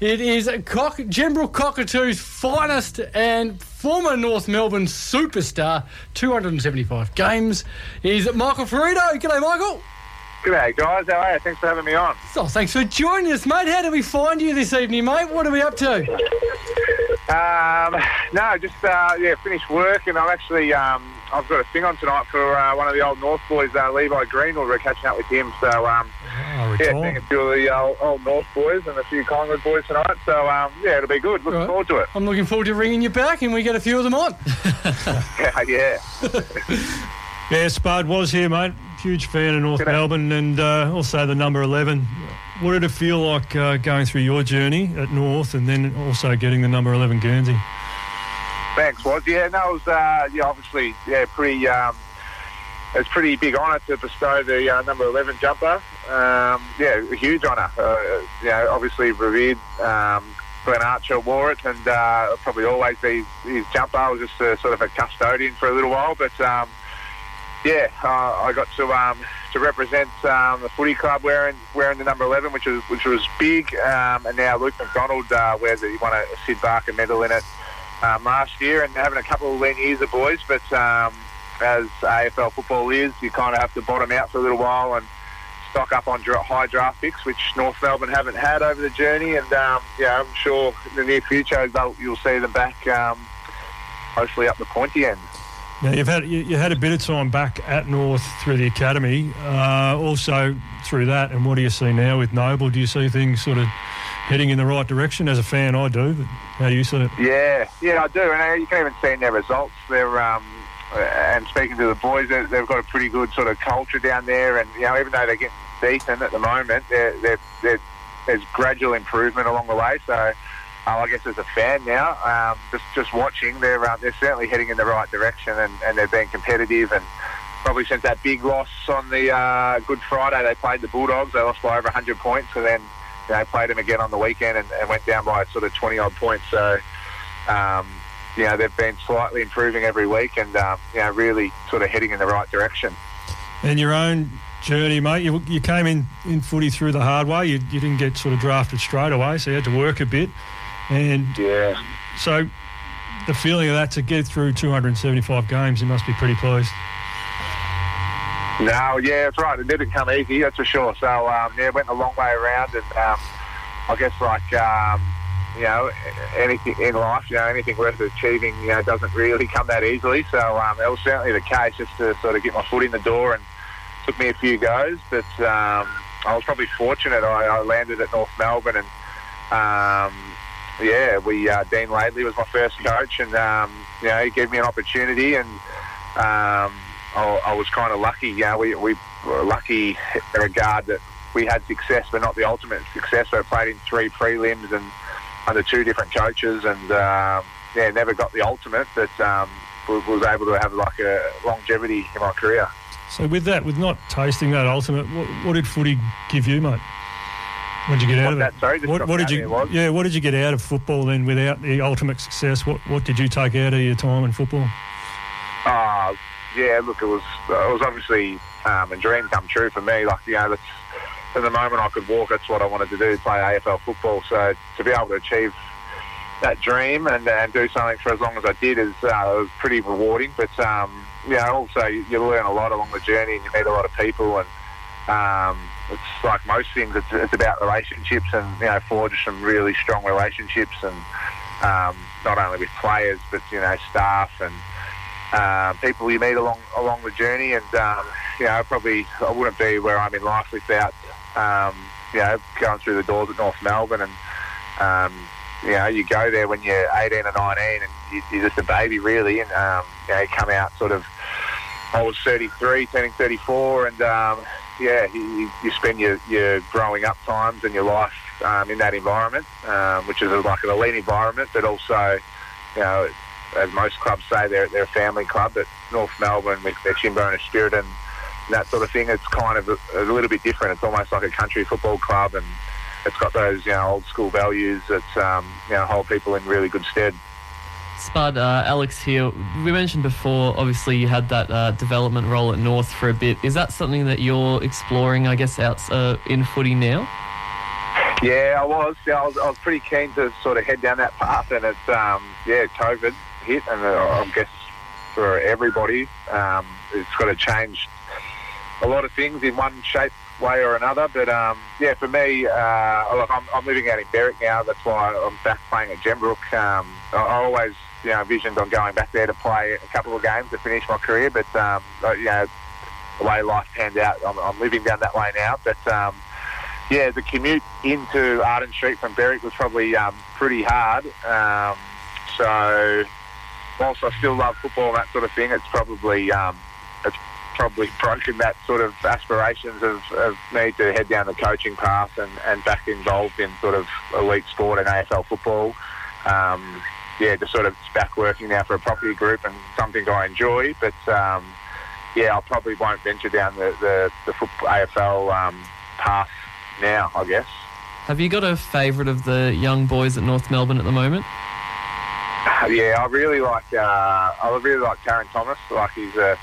It is Cock- Gembrook Cockatoo's finest and former North Melbourne superstar, 275 games, is Michael Firrito. G'day, Michael. G'day, guys. How are you? Thanks for having me on. Oh, thanks for joining us, mate. How do we find you this evening, mate? What are we up to? Um, no, just uh, yeah, finished work, and I'm actually um, I've got a thing on tonight for uh, one of the old North boys, uh, Levi Greenwood. We're catching up with him, so um, yeah, seeing a few of the uh, old North boys and a few Collingwood boys tonight. So um, yeah, it'll be good. Looking Right. forward to it. I'm looking forward to ringing you back and we get a few of them on. Yeah, yeah. Yeah, Spud was here, mate. Huge fan of North G'day. Melbourne and uh, also the number 11. What did it feel like uh, going through your journey at North and then also getting the number 11 Guernsey? Thanks, was yeah. No, it was uh, yeah, obviously yeah, pretty. Um, it's pretty big honour to bestow the uh, number eleven jumper. Um, yeah, a huge honour. Uh, you know, obviously revered. Um, Glenn Archer wore it, and uh, probably always be his jumper. I was just a, sort of a custodian for a little while, but um, yeah, uh, I got to um, to represent um, the footy club wearing wearing the number eleven, which was which was big. Um, and now Luke McDonald uh, wears it. He won a Syd Barker medal in it um, last year, and having a couple of lean years of boys. But um, as AFL football is, you kind of have to bottom out for a little while and stock up on dra- high draft picks, which North Melbourne haven't had over the journey. And um, yeah, I'm sure in the near future you'll see them back, um, hopefully up the pointy end. Now, you've had you, you had a bit of time back at North through the academy, uh, also through that. And what do you see now with Noble? Do you see things sort of heading in the right direction? As a fan, I do. But how do you see it? Yeah, yeah, I do, and uh, you can even see in their results. They're um, and speaking to the boys, they- they've got a pretty good sort of culture down there, and you know, even though they're getting beaten at the moment, they're, they're, they're, there's gradual improvement along the way. So, uh, I guess as a fan now, um, just just watching, they're uh, they're certainly heading in the right direction, and, and they're being competitive and. Probably since that big loss on the uh, Good Friday, they played the Bulldogs. They lost by over 100 points, and then you know, played them again on the weekend and, and went down by sort of 20 odd points. So, um, you know, they've been slightly improving every week and, um, you know, really sort of heading in the right direction. And your own journey, mate. You, you came in, in footy through the hard way. You, you didn't get sort of drafted straight away, so you had to work a bit. And Yeah. so the feeling of that to get through 275 games, you must be pretty pleased. No, yeah, that's right. It didn't come easy, that's for sure. So, um, yeah, it went a long way around. And um, I guess, like, um, you know, anything in life, you know, anything worth achieving, you know, doesn't really come that easily. So um, it was certainly the case just to sort of get my foot in the door and took me a few goes. But um, I was probably fortunate. I, I landed at North Melbourne and, um, yeah, we uh, Dean Laidley was my first coach and, um, you know, he gave me an opportunity and, um, I, I was kind of lucky. You know, we, we were lucky in regard that we had success, but not the ultimate success. So I played in three prelims and under two different coaches, and um, yeah, never got the ultimate, but um, was, was able to have like a longevity in my career. So with that, with not tasting that ultimate, what, what did footy give you, mate? What did you get out What's of that? it? Sorry, what, what did you? Yeah, what did you get out of football then, without the ultimate success? What What did you take out of your time in football? Uh, yeah, look, it was it was obviously um, a dream come true for me. Like you know, that's from the moment I could walk, that's what I wanted to do, play AFL football. So to be able to achieve that dream and, and do something for as long as I did is uh, was pretty rewarding. But um, you know, also you, you learn a lot along the journey, and you meet a lot of people, and um, it's like most things, it's, it's about relationships, and you know, forge some really strong relationships, and um, not only with players, but you know, staff and um, people you meet along along the journey, and um, you know, probably I wouldn't be where I'm in life without um, you know going through the doors at North Melbourne, and um, you know, you go there when you're 18 or 19, and you, you're just a baby, really, and um, you know, you come out sort of. I was 33, turning 34, and um, yeah, you, you spend your, your growing up times and your life um, in that environment, um, which is like an elite environment, but also, you know, as most clubs say, they're, they're a family club. But North Melbourne, with their Shinboner spirit and that sort of thing, it's kind of a, a little bit different. It's almost like a country football club, and it's got those you know old school values that um, you know hold people in really good stead. Spud, uh, Alex here. We mentioned before, obviously, you had that uh, development role at North for a bit. Is that something that you're exploring, I guess, out uh, in footy now? Yeah, I was. Yeah, I was. I was pretty keen to sort of head down that path, and it's um, yeah, COVID hit, and uh, I guess for everybody, um, it's got to change a lot of things in one shape, way or another. But um, yeah, for me, uh, look, I'm, I'm living out in Berwick now. That's why I'm back playing at Gembrook. Um, I, I always you know visioned on going back there to play a couple of games to finish my career, but um, uh, you know the way life panned out, I'm, I'm living down that way now. But um, yeah, the commute into Arden Street from Berwick was probably um, pretty hard. Um, so whilst I still love football and that sort of thing, it's probably it's probably broken that sort of aspirations of, of me to head down the coaching path and, and back involved in sort of elite sport and AFL football. Um, yeah, just sort of back working now for a property group and something I enjoy. But um, yeah, I probably won't venture down the, the, the football, AFL um, path now, I guess. Have you got a favourite of the young boys at North Melbourne at the moment? Yeah, I really like. Uh, I really like Tarryn Thomas. Like he's a.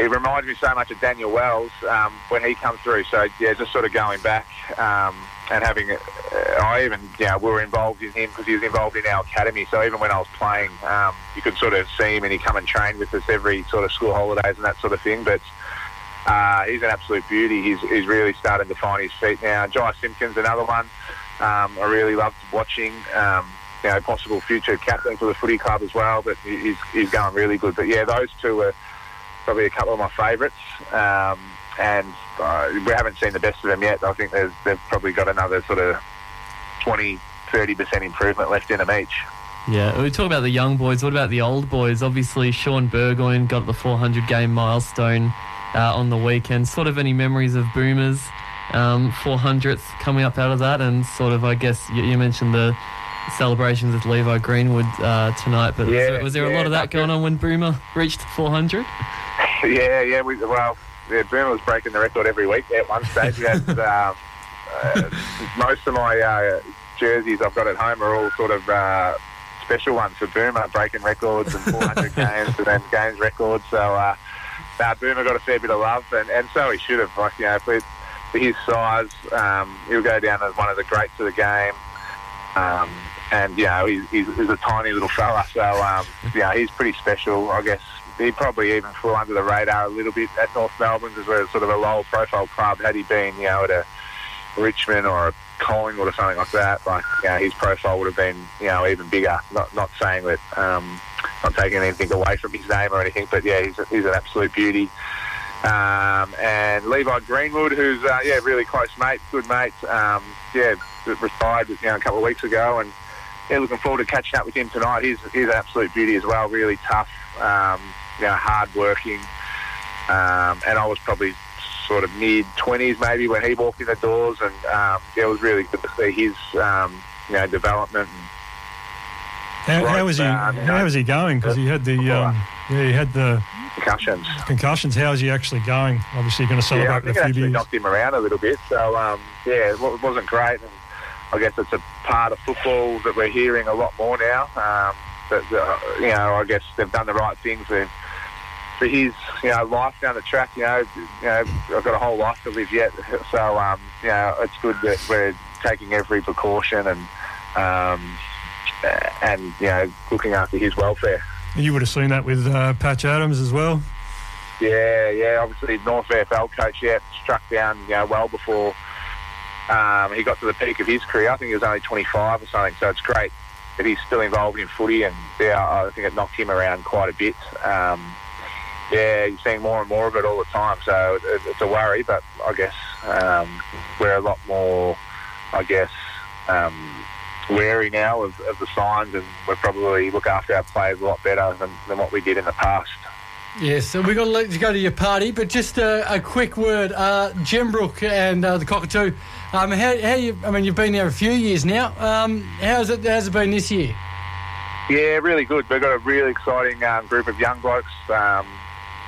He reminds me so much of Daniel Wells um, when he comes through. So yeah, just sort of going back um, and having. Uh, I even you know we were involved in him because he was involved in our academy. So even when I was playing, um, you could sort of see him and he come and train with us every sort of school holidays and that sort of thing. But uh, he's an absolute beauty. He's, he's really starting to find his feet now. Jy Simpkins, another one. Um, I really loved watching. Um, you know, possible future captain for the footy club as well. But he's, he's going really good. But yeah, those two are probably a couple of my favourites. Um, and uh, we haven't seen the best of them yet. I think there's, they've probably got another sort of 20, 30% improvement left in them each. Yeah, we talk about the young boys. What about the old boys? Obviously, Shaun Burgoyne got the 400 game milestone uh, on the weekend. Sort of any memories of Boomers um, 400th coming up out of that, and sort of, I guess, you, you mentioned the celebrations with Levi Greenwood uh, tonight, but Yeah, was there, was there a lot of that going on when Boomer reached 400? Yeah, yeah. We, well, yeah, Boomer was breaking the record every week at one stage. We had um, uh, most of my uh, jerseys I've got at home are all sort of uh, special ones for Boomer, breaking records and 400 games and then games records. So uh, uh, Boomer got a fair bit of love, and, and so he should have. Like you know, for, for his size, um, he'll go down as one of the greats of the game. Um, and you know he's, he's, he's a tiny little fella, so um, yeah, he's pretty special. I guess he probably even flew under the radar a little bit at North Melbourne, as well as sort of a low-profile club. Had he been, you know, at a Richmond or a Collingwood or something like that, like you know, his profile would have been, you know, even bigger. Not not saying that, um, not taking anything away from his name or anything, but yeah, he's, a, he's an absolute beauty. Um, and Levi Greenwood, who's uh, yeah, really close mate, good mate. Um, yeah, retired you know, a couple of weeks ago, and yeah, looking forward to catching up with him tonight. He's he's an absolute beauty as well. Really tough, um, you know, hard working. Um, and I was probably sort of mid twenties maybe when he walked in the doors, and um, yeah, it was really good to see his um, you know development. How, Right, how was he? um, How was he going? Because he had the um, yeah, he had the concussions. concussions. How is he actually going? Obviously, going to Yeah, I celebrate think a few actually beers. knocked him around a little bit. So um, yeah, it it wasn't great, and I guess it's a part of football that we're hearing a lot more now. Um, that uh, you know, I guess they've done the right things for for his you know life down the track. You know, you know, I've got a whole life to live yet, so um, you know, it's good that we're taking every precaution and um, and you know, looking after his welfare. You would have seen that with uh, Patch Adams as well. Yeah, yeah. Obviously, North AFL coach, yeah, struck down, you know, well before um, he got to the peak of his career. I think he was only 25 or something. So it's great that he's still involved in footy, and yeah, I think it knocked him around quite a bit. Um, yeah, you're seeing more and more of it all the time. So it, it's a worry, but I guess um, we're a lot more, I guess, um, wary now of, of the signs, and we probably look after our players a lot better than, than what we did in the past. Yes, so we've got to let you go to your party, but just a, a quick word. Uh, Gembrook and uh, the Cockatoo, um, how, how you, I mean, you've been there a few years now. Um, how's, it, how's it been this year? Yeah, really good. We've got a really exciting um, group of young blokes. Um,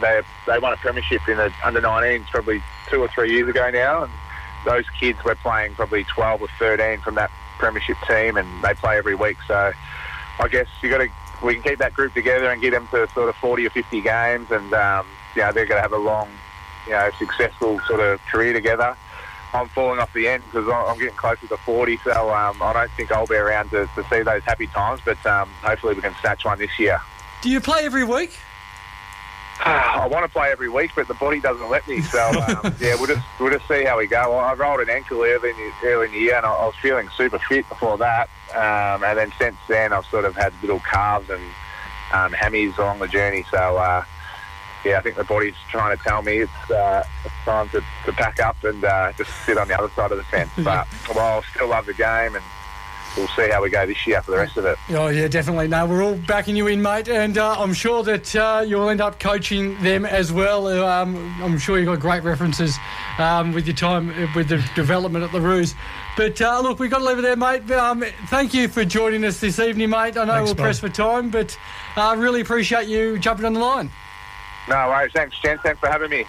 they they won a premiership in the under 19s probably two or three years ago now, and those kids we're playing probably 12 or 13 from that premiership team, and they play every week. So I guess you got to we can keep that group together and get them to sort of 40 or 50 games, and um, you know they're going to have a long, you know, successful sort of career together. I'm falling off the end because I'm getting closer to 40, so um, I don't think I'll be around to, to see those happy times. But um, hopefully we can snatch one this year. Do you play every week? I want to play every week, but the body doesn't let me. So um, yeah, we'll just we'll just see how we go. I rolled an ankle early in the, early in the year, and I, I was feeling super fit before that. Um, and then since then, I've sort of had little calves and um, hammies along the journey. So uh, yeah, I think the body's trying to tell me it's, uh, it's time to, to pack up and uh, just sit on the other side of the fence. But well, I still love the game and. We'll see how we go this year for the rest of it. Oh yeah, definitely. No, we're all backing you in, mate, and uh, I'm sure that uh, you'll end up coaching them as well. Um, I'm sure you've got great references um, with your time with the development at the Roos. But uh, look, we've got to leave it there, mate. Um, thank you for joining us this evening, mate. I know Thanks, we're Bob. pressed for time, but I really appreciate you jumping on the line. No worries. Thanks, Jen. Thanks for having me.